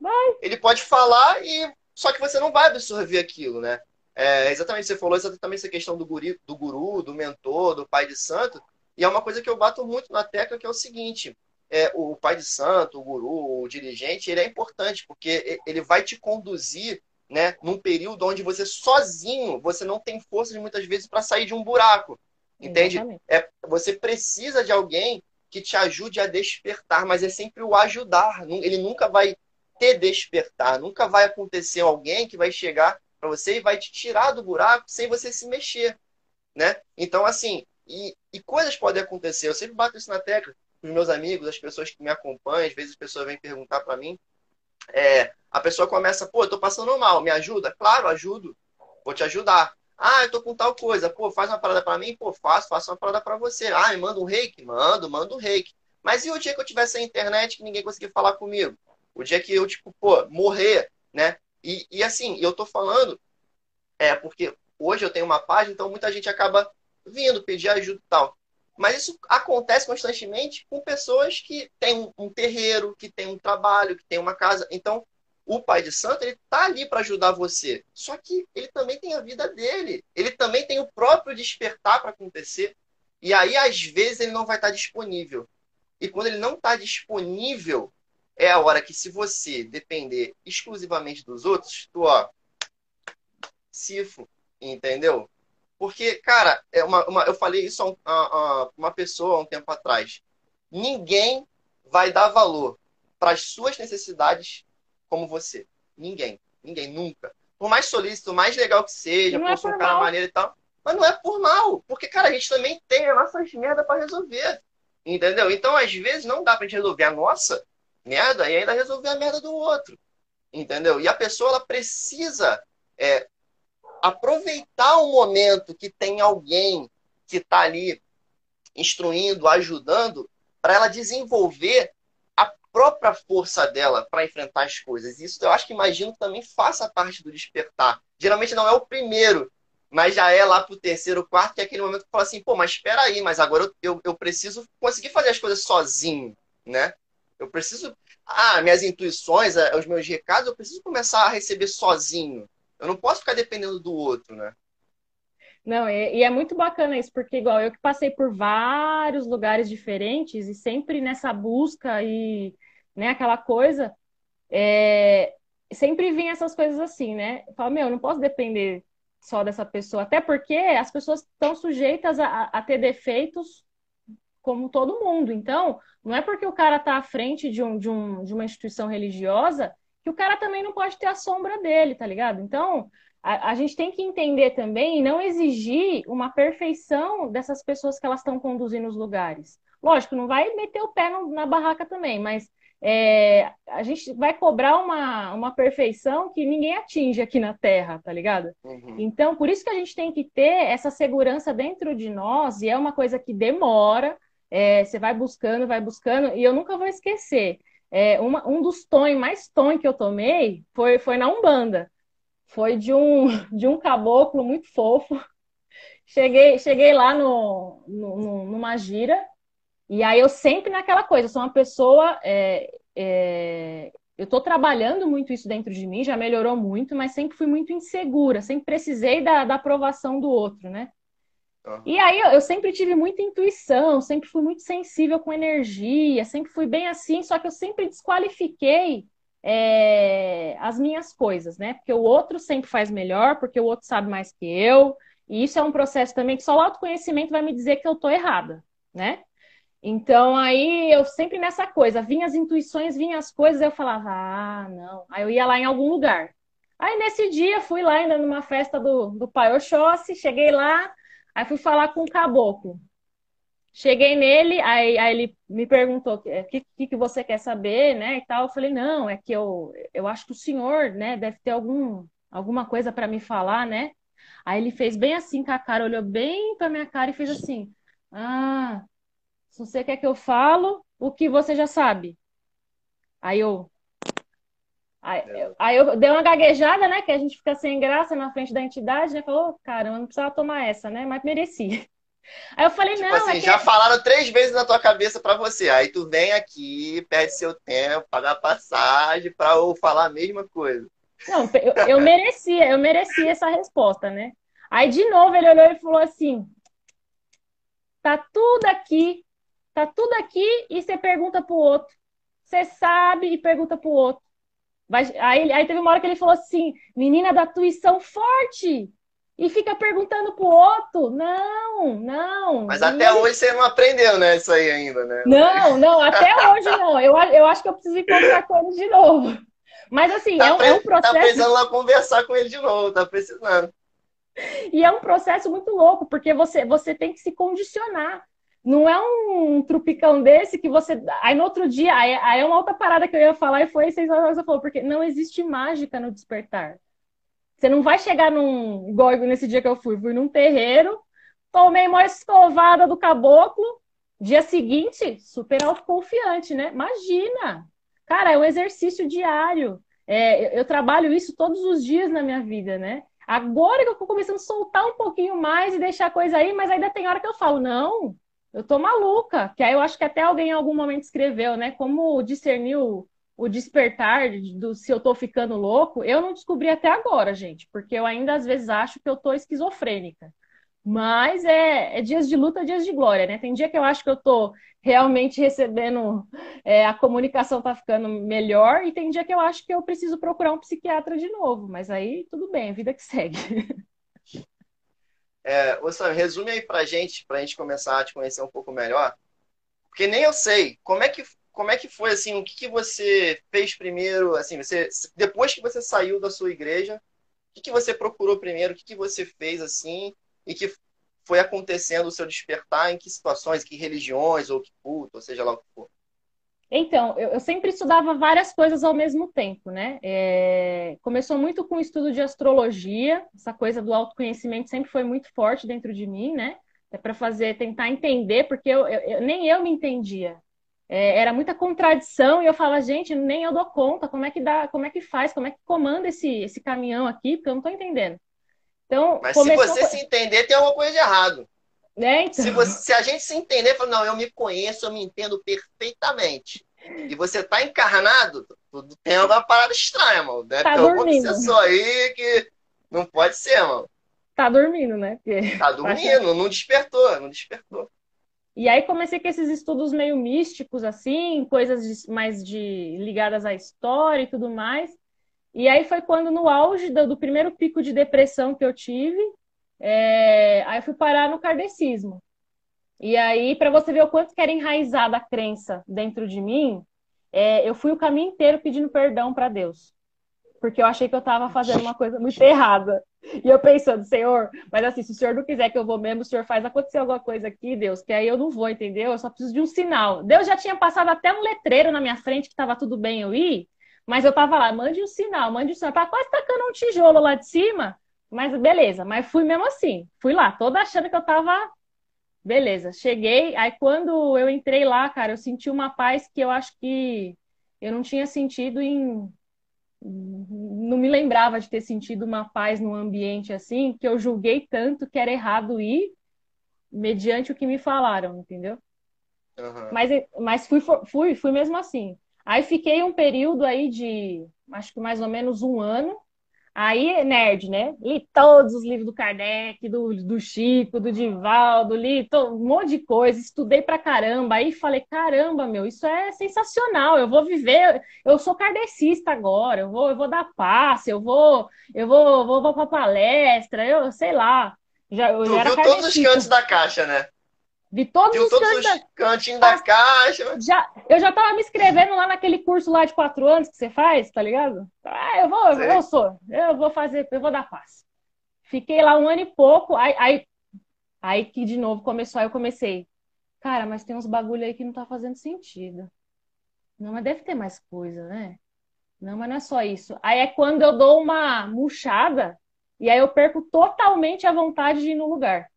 Vai. Ele pode falar e. Só que você não vai absorver aquilo, né? É, exatamente, você falou exatamente essa questão do, guri, do guru, do mentor, do pai de santo. E é uma coisa que eu bato muito na tecla, que é o seguinte: é, o pai de santo, o guru, o dirigente, ele é importante, porque ele vai te conduzir né, num período onde você sozinho, você não tem forças muitas vezes para sair de um buraco. Entende? É, você precisa de alguém que te ajude a despertar, mas é sempre o ajudar. Ele nunca vai te despertar, nunca vai acontecer alguém que vai chegar para você e vai te tirar do buraco sem você se mexer, né? Então, assim, e, e coisas podem acontecer. Eu sempre bato isso na tecla com os meus amigos, as pessoas que me acompanham, às vezes as pessoas vêm perguntar para mim. É, a pessoa começa, pô, eu tô passando mal, me ajuda? Claro, ajudo, vou te ajudar. Ah, eu tô com tal coisa. Pô, faz uma parada para mim? Pô, faço, faço uma parada para você. Ah, me manda um reiki? Mando, mando um reiki. Mas e o dia que eu tiver sem internet que ninguém conseguir falar comigo? O dia que eu, tipo, pô, morrer, né? E, e assim, eu tô falando, é, porque hoje eu tenho uma página, então muita gente acaba vindo pedir ajuda e tal. Mas isso acontece constantemente com pessoas que têm um, um terreiro, que têm um trabalho, que têm uma casa. Então, o pai de santo, ele tá ali para ajudar você. Só que ele também tem a vida dele. Ele também tem o próprio despertar para acontecer. E aí, às vezes, ele não vai estar tá disponível. E quando ele não está disponível, é a hora que, se você depender exclusivamente dos outros, tu, ó, cifo, entendeu? Porque, cara, é uma, uma eu falei isso a, a, a uma pessoa há um tempo atrás. Ninguém vai dar valor para as suas necessidades como você. Ninguém. Ninguém, nunca. Por mais solícito, mais legal que seja, por é ser um cara maneiro e tal. Mas não é por mal. Porque, cara, a gente também tem as nossas merda para resolver. Entendeu? Então, às vezes, não dá pra gente resolver a nossa merda e ainda resolver a merda do outro. Entendeu? E a pessoa, ela precisa é, aproveitar o momento que tem alguém que está ali instruindo, ajudando, para ela desenvolver própria força dela para enfrentar as coisas. Isso eu acho que imagino que também faça parte do despertar. Geralmente não é o primeiro, mas já é lá pro terceiro, quarto, que é aquele momento que fala assim, pô, mas espera aí, mas agora eu, eu, eu preciso conseguir fazer as coisas sozinho, né? Eu preciso. Ah, minhas intuições, eh, os meus recados, eu preciso começar a receber sozinho. Eu não posso ficar dependendo do outro, né? Não, e, e, é muito bacana isso, porque igual eu que passei por vários lugares diferentes e sempre nessa busca e né? Aquela coisa. É... Sempre vem essas coisas assim, né? Fala, meu, eu não posso depender só dessa pessoa, até porque as pessoas estão sujeitas a, a ter defeitos como todo mundo. Então, não é porque o cara está à frente de, um, de, um, de uma instituição religiosa que o cara também não pode ter a sombra dele, tá ligado? Então, a, a gente tem que entender também e não exigir uma perfeição dessas pessoas que elas estão conduzindo os lugares. Lógico, não vai meter o pé no, na barraca também, mas é, a gente vai cobrar uma, uma perfeição que ninguém atinge aqui na Terra, tá ligado? Uhum. Então, por isso que a gente tem que ter essa segurança dentro de nós, e é uma coisa que demora, é, você vai buscando, vai buscando, e eu nunca vou esquecer. É, uma, um dos tons mais tons que eu tomei foi, foi na Umbanda. foi de um, de um caboclo muito fofo. Cheguei, cheguei lá no, no, numa gira, e aí eu sempre naquela coisa, sou uma pessoa. É, é, eu estou trabalhando muito isso dentro de mim, já melhorou muito, mas sempre fui muito insegura, sempre precisei da, da aprovação do outro, né? E aí eu, eu, sempre tive muita intuição, sempre fui muito sensível com energia, sempre fui bem assim, só que eu sempre desqualifiquei é, as minhas coisas, né? Porque o outro sempre faz melhor, porque o outro sabe mais que eu. E isso é um processo também que só o autoconhecimento vai me dizer que eu tô errada, né? Então aí eu sempre nessa coisa, vinha as intuições, vinha as coisas, eu falava, ah, não. Aí eu ia lá em algum lugar. Aí nesse dia fui lá ainda numa festa do, do Pai Oxóssi, cheguei lá, Aí fui falar com o caboclo. Cheguei nele, aí, aí ele me perguntou o que, que, que, você quer saber, né? E tal. Eu falei, não, é que eu, eu acho que o senhor, né, deve ter algum, alguma coisa para me falar, né? Aí ele fez bem assim com a cara, olhou bem para minha cara e fez assim: Ah, se você quer que eu falo, o que você já sabe? Aí eu, Aí, eu, aí eu dei uma gaguejada, né? Que a gente fica sem graça na frente da entidade, né? Falou, oh, caramba, não precisava tomar essa, né? Mas merecia. Aí eu falei, tipo não. Assim, é já falaram três vezes na tua cabeça para você. Aí tu vem aqui, perde seu tempo, paga passagem para eu falar a mesma coisa. Não, eu, eu merecia, eu merecia essa resposta, né? Aí de novo ele olhou e falou assim: tá tudo aqui, tá tudo aqui, e você pergunta pro outro. Você sabe e pergunta pro outro. Aí, aí teve uma hora que ele falou assim: menina da tuição forte. E fica perguntando pro outro. Não, não. Mas até hoje você não aprendeu, né? Isso aí ainda, né? Não, não, até hoje não. Eu, eu acho que eu preciso encontrar com ele de novo. Mas assim, tá é, um, é um processo. Tá precisando lá conversar com ele de novo, tá precisando. E é um processo muito louco, porque você, você tem que se condicionar. Não é um trupicão desse que você. Aí no outro dia, aí, é uma outra parada que eu ia falar e foi seis horas você falou, porque não existe mágica no despertar. Você não vai chegar num. Igual nesse dia que eu fui, fui num terreiro, tomei uma escovada do caboclo, dia seguinte, super autoconfiante, né? Imagina! Cara, é um exercício diário. É, eu, eu trabalho isso todos os dias na minha vida, né? Agora que eu tô começando a soltar um pouquinho mais e deixar a coisa aí, mas ainda tem hora que eu falo, não, eu tô maluca. Que aí eu acho que até alguém em algum momento escreveu, né? Como discernir o, o despertar do se eu tô ficando louco. Eu não descobri até agora, gente, porque eu ainda às vezes acho que eu tô esquizofrênica. Mas é, é dias de luta, dias de glória, né? Tem dia que eu acho que eu tô realmente recebendo, é, a comunicação tá ficando melhor, e tem dia que eu acho que eu preciso procurar um psiquiatra de novo. Mas aí tudo bem, vida que segue. É, Sam, resume aí pra gente, pra gente começar a te conhecer um pouco melhor. Porque nem eu sei. Como é que, como é que foi, assim, o que, que você fez primeiro, assim, você, depois que você saiu da sua igreja, o que, que você procurou primeiro, o que, que você fez, assim, e que foi acontecendo o seu despertar, em que situações, que religiões, ou que culto, ou seja lá o que for. Então, eu, eu, sempre estudava várias coisas ao mesmo tempo, né? É, começou muito com o estudo de astrologia, essa coisa do autoconhecimento sempre foi muito forte dentro de mim, né? É para fazer, tentar entender, porque eu, eu, nem eu me entendia. É, era muita contradição e eu falava, gente, nem eu dou conta, como é que dá, como é que faz, como é que comanda esse, esse caminhão aqui, porque eu não estou entendendo. Então, Mas começou... se você se entender, tem alguma coisa de errado. Né, então... se, você, se, a gente se entender, fala, não, eu me conheço, eu me entendo perfeitamente. E você tá encarnado, tudo tem alguma parada estranha, mano. Deve tá ter dormindo. só aí que não pode ser, mano. Tá dormindo, né? Porque... Tá dormindo, não despertou, não despertou. E aí comecei com esses estudos meio místicos, assim, coisas mais de ligadas à história e tudo mais. E aí foi quando, no auge do, do primeiro pico de depressão que eu tive, é, aí fui parar no kardecismo. E aí, para você ver o quanto que era enraizada a crença dentro de mim, é, eu fui o caminho inteiro pedindo perdão para Deus. Porque eu achei que eu estava fazendo uma coisa muito errada. E eu pensando, Senhor, mas assim, se o Senhor não quiser que eu vou mesmo, o Senhor faz acontecer alguma coisa aqui, Deus, que aí eu não vou, entendeu? Eu só preciso de um sinal. Deus já tinha passado até um letreiro na minha frente que estava tudo bem eu ir, mas eu estava lá, mande um sinal, mande um sinal. Tá quase tacando um tijolo lá de cima, mas beleza, mas fui mesmo assim. Fui lá, toda achando que eu tava. Beleza, cheguei. Aí quando eu entrei lá, cara, eu senti uma paz que eu acho que eu não tinha sentido em não me lembrava de ter sentido uma paz num ambiente assim, que eu julguei tanto que era errado ir mediante o que me falaram, entendeu? Uhum. Mas, mas fui, fui, fui mesmo assim. Aí fiquei um período aí de, acho que mais ou menos um ano, Aí, nerd, né? Li todos os livros do Kardec, do, do Chico, do Divaldo, li todo, um monte de coisa, estudei pra caramba. Aí falei, caramba, meu, isso é sensacional. Eu vou viver, eu sou kardecista agora, eu vou, eu vou dar passe, eu vou, eu vou, vou, vou pra palestra, eu sei lá. Já, eu tu já viu todos os cantos da caixa, né? De todos Viu os, todos cantos, os cantinhos da caixa. Já, eu já tava me inscrevendo lá naquele curso lá de quatro anos que você faz, tá ligado? Ah, eu vou, eu sou, eu vou fazer, eu vou dar passe. Fiquei lá um ano e pouco, aí, aí, aí que de novo começou, aí eu comecei. Cara, mas tem uns bagulho aí que não tá fazendo sentido. Não, mas deve ter mais coisa, né? Não, mas não é só isso. Aí é quando eu dou uma murchada e aí eu perco totalmente a vontade de ir no lugar.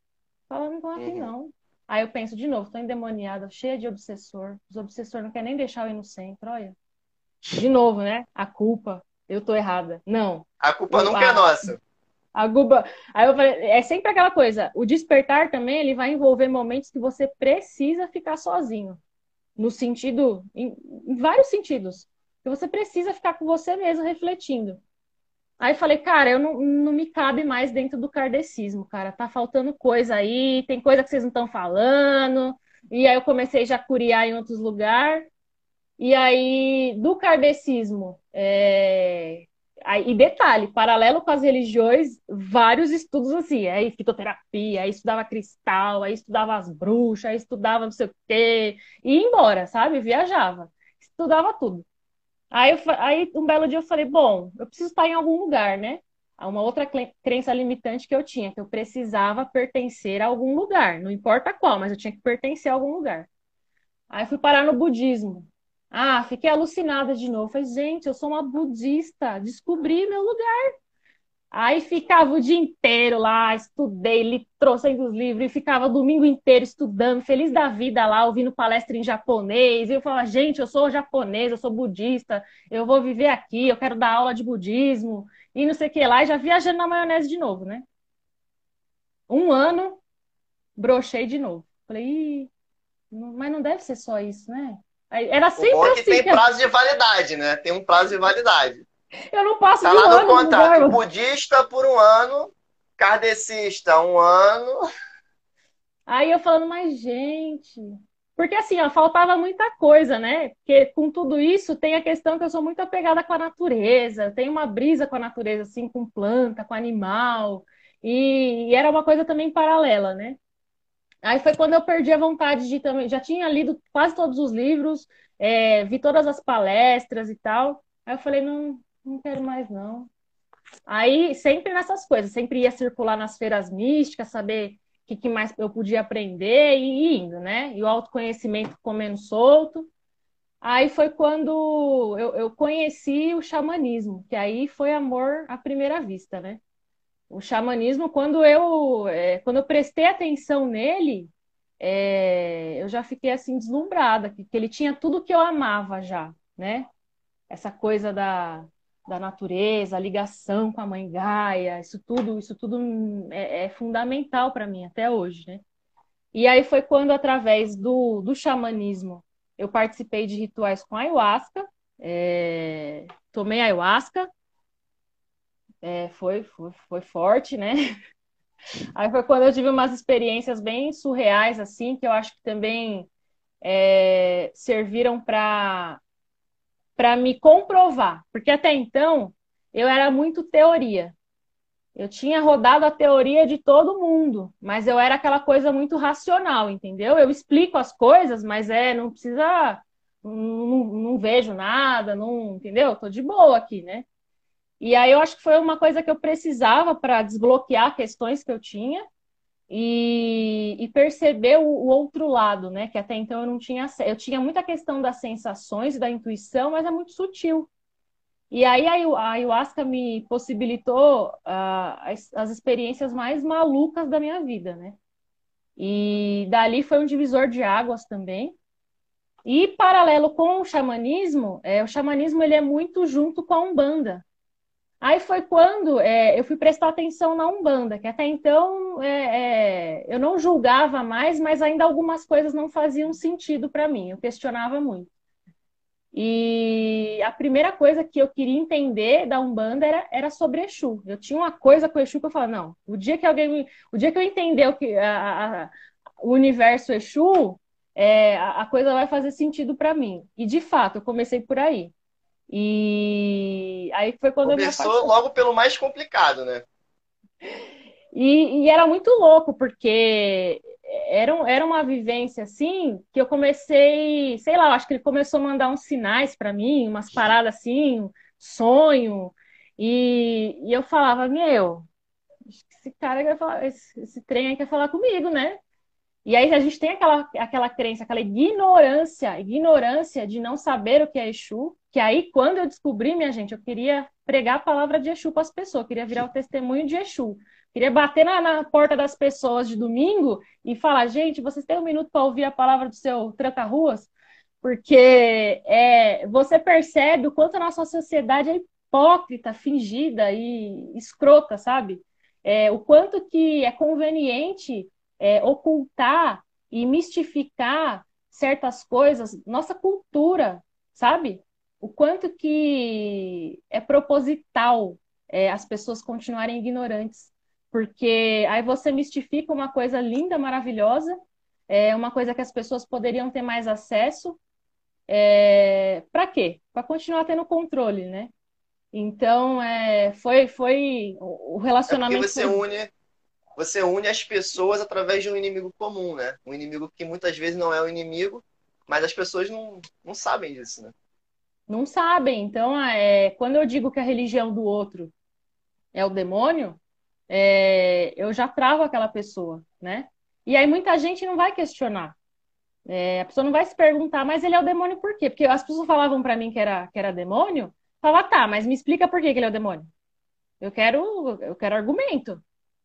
Falando, não aqui uhum. não. Aí eu penso de novo, tô endemoniada, cheia de obsessor. Os obsessores não querem nem deixar eu ir no centro, olha. De novo, né? A culpa, eu tô errada. Não. A culpa eu, nunca a, é nossa. A culpa. Aí eu falei, é sempre aquela coisa. O despertar também, ele vai envolver momentos que você precisa ficar sozinho. No sentido, em, em vários sentidos. Que você precisa ficar com você mesmo refletindo. Aí falei, cara, eu não, não me cabe mais dentro do kardecismo, cara. Tá faltando coisa aí, tem coisa que vocês não estão falando. E aí eu comecei já a curiar em outros lugares. E aí, do kardecismo, é... e detalhe, paralelo com as religiões, vários estudos assim, aí fitoterapia, aí estudava cristal, aí estudava as bruxas, aí estudava não sei o quê, e ia embora, sabe? Viajava, estudava tudo. Aí, eu, aí um belo dia eu falei, bom, eu preciso estar em algum lugar, né? Uma outra crença limitante que eu tinha, que eu precisava pertencer a algum lugar, não importa qual, mas eu tinha que pertencer a algum lugar. Aí fui parar no budismo. Ah, fiquei alucinada de novo. Falei, gente, eu sou uma budista, descobri meu lugar. Aí ficava o dia inteiro lá, estudei, li, trouxe os livros, e ficava o domingo inteiro estudando, feliz da vida lá, ouvindo palestra em japonês. E eu falava, gente, eu sou japonês, eu sou budista, eu vou viver aqui, eu quero dar aula de budismo, e não sei o que lá, e já viajando na maionese de novo, né? Um ano, brochei de novo. Falei, mas não deve ser só isso, né? Era sempre o bom é assim. tem prazo de validade, né? Tem um prazo de validade. Eu não passo tá lá no contrato. Budista por um ano, kardecista um ano. Aí eu falando, mas gente. Porque assim, ó, faltava muita coisa, né? Porque com tudo isso tem a questão que eu sou muito apegada com a natureza, tem uma brisa com a natureza, assim, com planta, com animal. E, e era uma coisa também paralela, né? Aí foi quando eu perdi a vontade de também. Já tinha lido quase todos os livros, é, vi todas as palestras e tal. Aí eu falei, não, não quero mais não. Aí, sempre nessas coisas, sempre ia circular nas feiras místicas, saber o que, que, mais eu podia aprender e indo, né? E o autoconhecimento comendo solto. Aí foi quando eu, eu conheci o xamanismo, que aí foi amor à primeira vista, né? O xamanismo, quando eu, é, quando eu prestei atenção nele, é, eu já fiquei assim deslumbrada, que, que ele tinha tudo que eu amava já, né? Essa coisa da, da natureza, a ligação com a mãe Gaia, isso tudo, isso tudo é, é fundamental para mim até hoje, né? E aí foi quando, através do, do xamanismo, eu participei de rituais com ayahuasca, é, tomei ayahuasca, é, foi, foi, foi forte, né? Aí foi quando eu tive umas experiências bem surreais, assim, que eu acho que também é, serviram para para me comprovar, porque até então eu era muito teoria. Eu tinha rodado a teoria de todo mundo, mas eu era aquela coisa muito racional, entendeu? Eu explico as coisas, mas é, não precisa, não, não vejo nada, não, entendeu? Tô de boa aqui, né? E aí eu acho que foi uma coisa que eu precisava para desbloquear questões que eu tinha e, e perceber o, o, outro lado, né? Que até então eu não tinha. Eu tinha muita questão das sensações e da intuição, mas é muito sutil. E aí a ayahuasca me possibilitou uh, as, as experiências mais malucas da minha vida, né? E dali foi um divisor de águas também. E paralelo com o xamanismo, é, o xamanismo ele é muito junto com a Umbanda. Aí foi quando é, eu fui prestar atenção na Umbanda, que até então é, é, eu não julgava mais, mas ainda algumas coisas não faziam sentido para mim, eu questionava muito. E a primeira coisa que eu queria entender da Umbanda era, era sobre Exu. Eu tinha uma coisa com Exu que eu falava, não, o dia que alguém, o dia que eu entender o que a, a, o universo Exu, é, a, a coisa vai fazer sentido para mim. E de fato, eu comecei por aí. E aí foi quando Começou eu me logo pelo mais complicado, né? E, e, era muito louco, porque era, era uma vivência assim que eu comecei, sei lá, acho que ele começou a mandar uns sinais para mim, umas paradas assim, sonho. E, e eu falava, meu, esse cara quer falar, esse, esse trem aí quer falar comigo, né? E aí a gente tem aquela, aquela crença, aquela ignorância, ignorância de não saber o que é Exu, que aí quando eu descobri, minha gente, eu queria pregar a palavra de Exu para as pessoas, queria virar o testemunho de Exu. Queria bater na, na, porta das pessoas de domingo e falar, gente, vocês têm um minuto para ouvir a palavra do seu tranca-ruas? Porque é, você percebe o quanto a nossa sociedade é hipócrita, fingida e escrota, sabe? É, o quanto que é conveniente é, ocultar e mistificar certas coisas, nossa cultura, sabe? O quanto que é proposital é, as pessoas continuarem ignorantes. Porque aí você mistifica uma coisa linda, maravilhosa, é uma coisa que as pessoas poderiam ter mais acesso. É, para quê? Para continuar tendo controle, né? Então, é, foi, foi o relacionamento. É você foi... une você une as pessoas através de um inimigo comum, né? Um inimigo que muitas vezes não é o inimigo, mas as pessoas não, não sabem disso, né? Não sabem. Então, é, quando eu digo que a religião do outro é o demônio, é, eu já travo aquela pessoa, né? E aí muita gente não vai questionar. É, a pessoa não vai se perguntar, mas ele é o demônio por quê? Porque as pessoas falavam para mim que era, que era demônio, falava, tá, mas me explica por que, que ele é o demônio. Eu quero, eu quero argumento.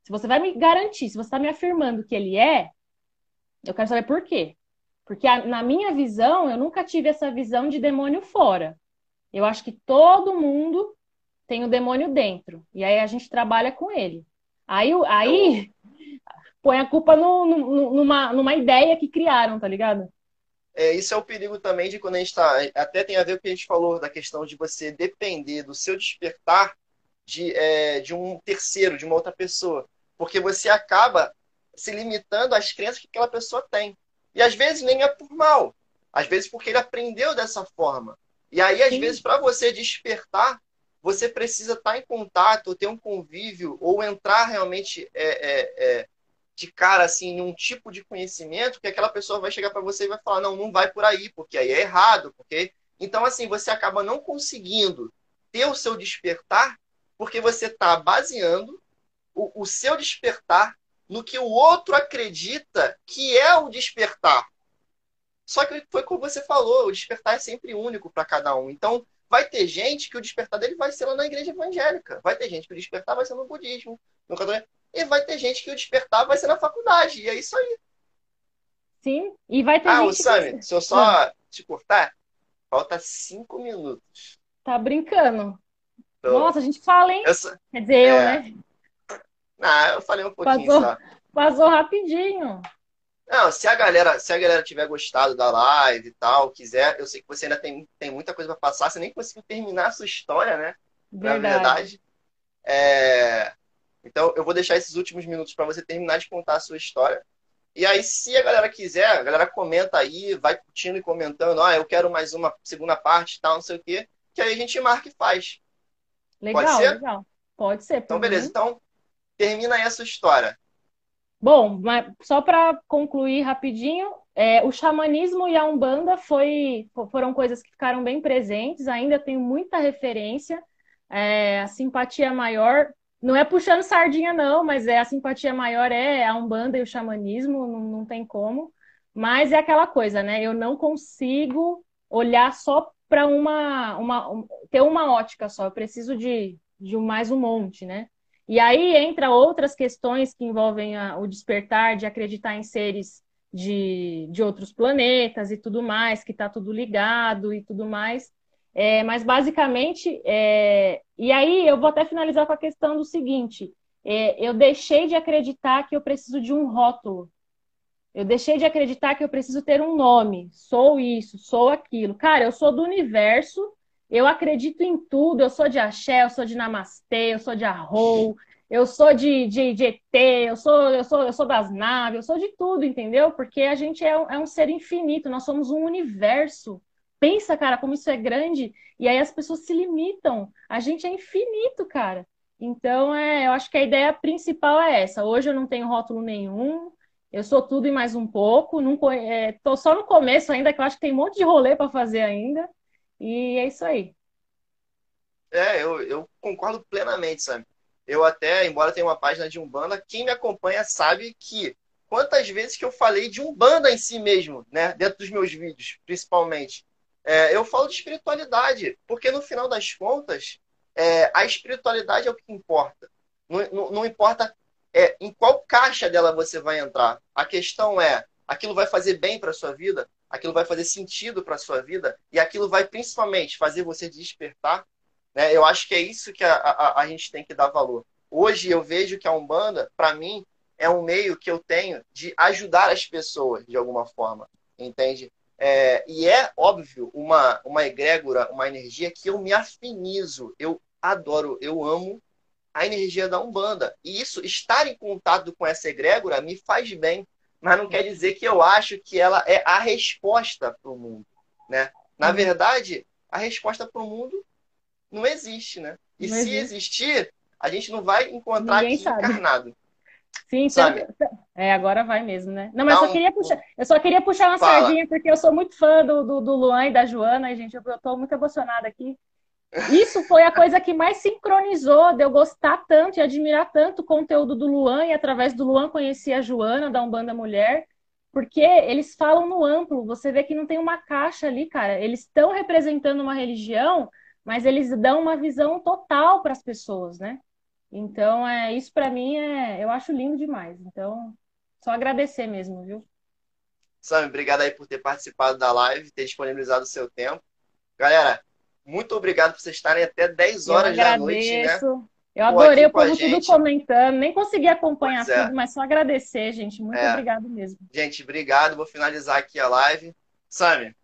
Se você vai me garantir, se você está me afirmando que ele é, eu quero saber por quê. Porque a, na minha visão, eu nunca tive essa visão de demônio fora. Eu acho que todo mundo tem o demônio dentro. E aí a gente trabalha com ele. Aí, aí põe a culpa no, no, numa, numa ideia que criaram, tá ligado? É, isso é o perigo também de quando a gente está. Até tem a ver com o que a gente falou da questão de você depender do seu despertar de, é, de um terceiro, de uma outra pessoa porque você acaba se limitando às crenças que aquela pessoa tem. E às vezes nem é por mal, às vezes porque ele aprendeu dessa forma. E aí, às Sim. vezes, para você despertar, você precisa estar em contato, ou ter um convívio, ou entrar realmente é, é, é, de cara assim, em um tipo de conhecimento que aquela pessoa vai chegar para você e vai falar: não, não vai por aí, porque aí é errado. porque Então, assim, você acaba não conseguindo ter o seu despertar porque você está baseando o, o seu despertar no que o outro acredita que é o despertar. Só que foi como você falou, o despertar é sempre único para cada um. Então, vai ter gente que o despertar dele vai ser lá na igreja evangélica. Vai ter gente que o despertar vai ser no budismo, no E vai ter gente que o despertar vai ser na faculdade. E é isso aí. Sim, e vai ter ah, gente. Ah, Sammy, que... se eu só ah. te cortar, falta cinco minutos. Tá brincando. Então, Nossa, a gente fala, hein? Quer dizer, é... eu, né? Ah, eu falei um pouquinho passou, só. Passou rapidinho. Não, se a galera, se a galera tiver gostado da live e tal, quiser, eu sei que você ainda tem, tem muita coisa para passar, você nem conseguiu terminar a sua história, né? Verdade. Na verdade. É... Então, eu vou deixar esses últimos minutos para você terminar de contar a sua história. E aí, se a galera quiser, a galera comenta aí, vai curtindo e comentando, ah, eu quero mais uma segunda parte, tal, não sei o quê, que aí a gente marca e faz. Legal, Pode ser? legal. Pode ser. Então, beleza. Mim. Então, termina aí essa história. Bom, mas só para concluir rapidinho, é, o xamanismo e a umbanda foi, foram coisas que ficaram bem presentes. Ainda tenho muita referência. É, a simpatia maior não é puxando sardinha não, mas é a simpatia maior é a umbanda e o xamanismo, não, não tem como. Mas é aquela coisa, né? Eu não consigo olhar só para uma, uma ter uma ótica só. Eu preciso de, de mais um monte, né? E aí entra outras questões que envolvem a, o despertar de acreditar em seres de, de outros planetas e tudo mais, que está tudo ligado e tudo mais. É, mas basicamente, é, e aí eu vou até finalizar com a questão do seguinte: é, eu deixei de acreditar que eu preciso de um rótulo. Eu deixei de acreditar que eu preciso ter um nome. Sou isso, sou aquilo. Cara, eu sou do universo, eu acredito em tudo. Eu sou de axé, eu sou de namastê, eu sou de arrou, eu sou de, de, de ET, eu sou, eu, sou, eu sou das naves, eu sou de tudo, entendeu? Porque a gente é, é um ser infinito, nós somos um universo. Pensa, cara, como isso é grande. E aí as pessoas se limitam. A gente é infinito, cara. Então, é, eu acho que a ideia principal é essa. Hoje eu não tenho rótulo nenhum. Eu sou tudo e mais um pouco. Não, é, tô só no começo ainda, que eu acho que tem um monte de rolê para fazer ainda. E é isso aí. É, eu, eu concordo plenamente, sabe? Eu até, embora tenha uma página de Umbanda, quem me acompanha sabe que quantas vezes que eu falei de Umbanda em si mesmo, né? Dentro dos meus vídeos, principalmente. É, eu falo de espiritualidade, porque no final das contas, é, a espiritualidade é o que importa. Não, não, não importa é, em qual caixa dela você vai entrar. A questão é, aquilo vai fazer bem para sua vida? Aquilo vai fazer sentido para sua vida? E aquilo vai principalmente fazer você despertar né? Eu acho que é isso que a, a, a gente tem que dar valor. Hoje eu vejo que a Umbanda, para mim, é um meio que eu tenho de ajudar as pessoas de alguma forma, entende? É, e é óbvio uma, uma egrégora, uma energia que eu me afinizo, eu adoro, eu amo a energia da Umbanda. E isso, estar em contato com essa egrégora me faz bem, mas não quer dizer que eu acho que ela é a resposta para o mundo. Né? Na uhum. verdade, a resposta para o mundo não existe, né? E não se existe. existir, a gente não vai encontrar Ninguém aqui sabe. encarnado. Sim, sabe? É, agora vai mesmo, né? Não, mas não, eu, só queria puxar, eu só queria puxar uma fala. sardinha, porque eu sou muito fã do, do, do Luan e da Joana, e, gente, eu, eu tô muito emocionada aqui. Isso foi a coisa que mais sincronizou de eu gostar tanto e admirar tanto o conteúdo do Luan, e através do Luan conheci a Joana, da Umbanda Mulher, porque eles falam no amplo, você vê que não tem uma caixa ali, cara. Eles estão representando uma religião mas eles dão uma visão total para as pessoas, né? Então, é, isso para mim é, eu acho lindo demais. Então, só agradecer mesmo, viu? Sam, obrigado aí por ter participado da live, ter disponibilizado o seu tempo. Galera, muito obrigado por vocês estarem até 10 horas da noite, né? Eu adorei o povo tudo comentando, nem consegui acompanhar é. tudo, mas só agradecer, gente. Muito é. obrigado mesmo. Gente, obrigado. Vou finalizar aqui a live. Sami.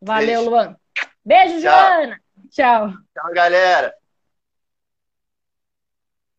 Valeu, beijo. Luan. Beijo, Tchau. Joana. Tchau. Tchau, galera.